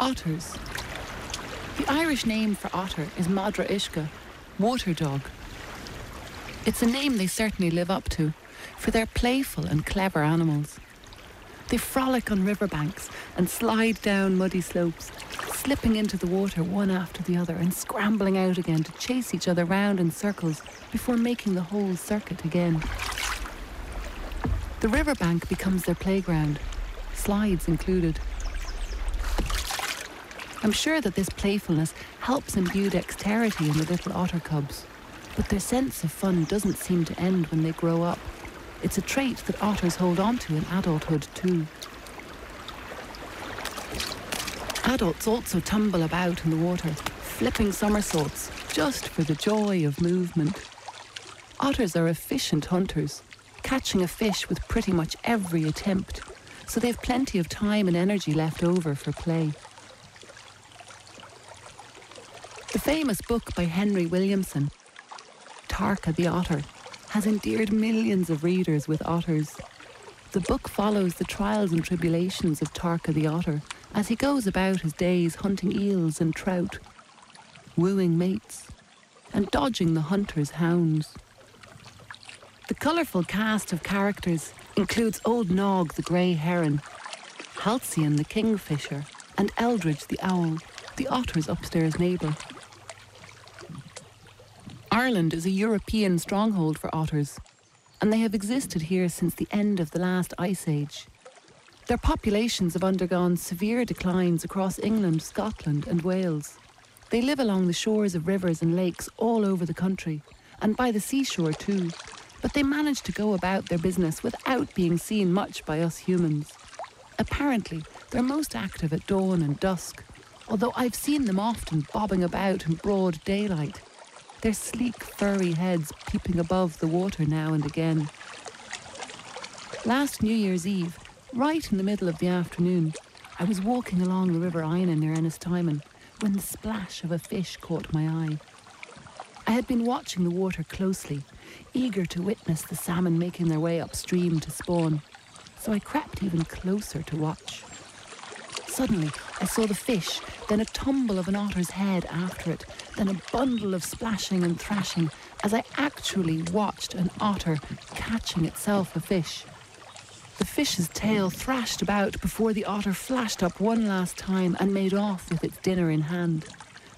Otters. The Irish name for otter is Madra Uisce, water dog. It's a name they certainly live up to, for they're playful and clever animals. They frolic on riverbanks and slide down muddy slopes, slipping into the water one after the other and scrambling out again to chase each other round in circles before making the whole circuit again. The riverbank becomes their playground, slides included. I'm sure that this playfulness helps imbue dexterity in the little otter cubs, but their sense of fun doesn't seem to end when they grow up. It's a trait that otters hold on to in adulthood too. Adults also tumble about in the water, flipping somersaults just for the joy of movement. Otters are efficient hunters, catching a fish with pretty much every attempt, so they have plenty of time and energy left over for play. The famous book by Henry Williamson, Tarka the Otter, has endeared millions of readers with otters. The book follows the trials and tribulations of Tarka the otter as he goes about his days hunting eels and trout, wooing mates, and dodging the hunter's hounds. The colourful cast of characters includes Old Nog the grey heron, Halcyon the kingfisher, and Eldridge the owl, the otter's upstairs neighbour. Ireland is a European stronghold for otters, and they have existed here since the end of the last ice age. Their populations have undergone severe declines across England, Scotland, and Wales. They live along the shores of rivers and lakes all over the country, and by the seashore too, but they manage to go about their business without being seen much by us humans. Apparently, they're most active at dawn and dusk, although I've seen them often bobbing about in broad daylight their sleek, furry heads peeping above the water now and again. Last New Year's Eve, right in the middle of the afternoon, I was walking along the River Einan near Ennistymon when the splash of a fish caught my eye. I had been watching the water closely, eager to witness the salmon making their way upstream to spawn, so I crept even closer to watch. Suddenly, I saw the fish, then a tumble of an otter's head after it, then a bundle of splashing and thrashing as I actually watched an otter catching itself a fish. The fish's tail thrashed about before the otter flashed up one last time and made off with its dinner in hand.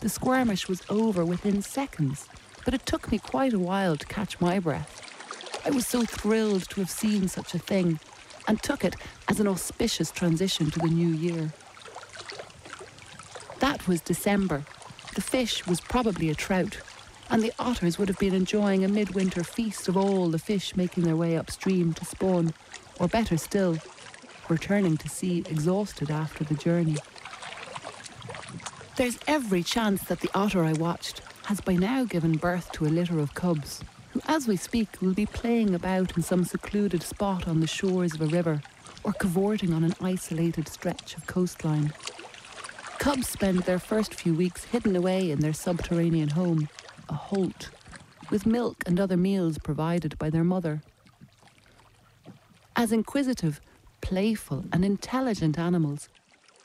The skirmish was over within seconds, but it took me quite a while to catch my breath. I was so thrilled to have seen such a thing and took it as an auspicious transition to the new year. That was December. The fish was probably a trout, and the otters would have been enjoying a midwinter feast of all the fish making their way upstream to spawn, or better still, returning to sea exhausted after the journey. There's every chance that the otter I watched has by now given birth to a litter of cubs, who, as we speak, will be playing about in some secluded spot on the shores of a river or cavorting on an isolated stretch of coastline. Cubs spend their first few weeks hidden away in their subterranean home, a holt, with milk and other meals provided by their mother. As inquisitive, playful, and intelligent animals,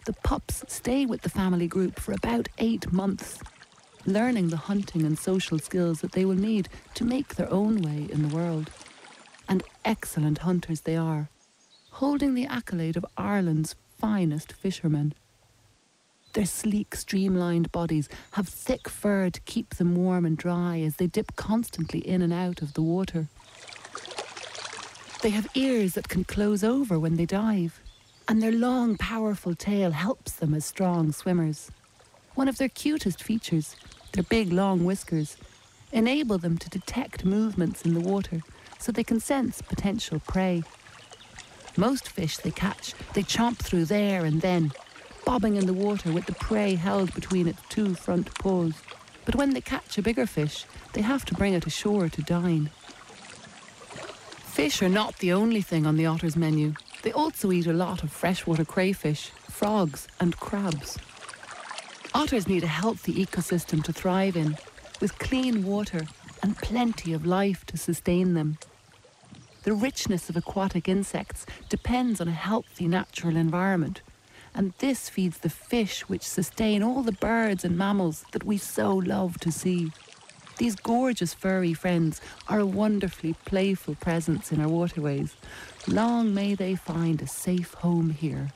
the pups stay with the family group for about eight months, learning the hunting and social skills that they will need to make their own way in the world. And excellent hunters they are, holding the accolade of Ireland's finest fishermen. Their sleek, streamlined bodies have thick fur to keep them warm and dry as they dip constantly in and out of the water. They have ears that can close over when they dive, and their long, powerful tail helps them as strong swimmers. One of their cutest features, their big, long whiskers, enable them to detect movements in the water so they can sense potential prey. Most fish they catch, they chomp through there and then, bobbing in the water with the prey held between its two front paws. But when they catch a bigger fish, they have to bring it ashore to dine. Fish are not the only thing on the otter's menu. They also eat a lot of freshwater crayfish, frogs, and crabs. Otters need a healthy ecosystem to thrive in, with clean water and plenty of life to sustain them. The richness of aquatic insects depends on a healthy natural environment, and this feeds the fish which sustain all the birds and mammals that we so love to see. These gorgeous furry friends are a wonderfully playful presence in our waterways. Long may they find a safe home here.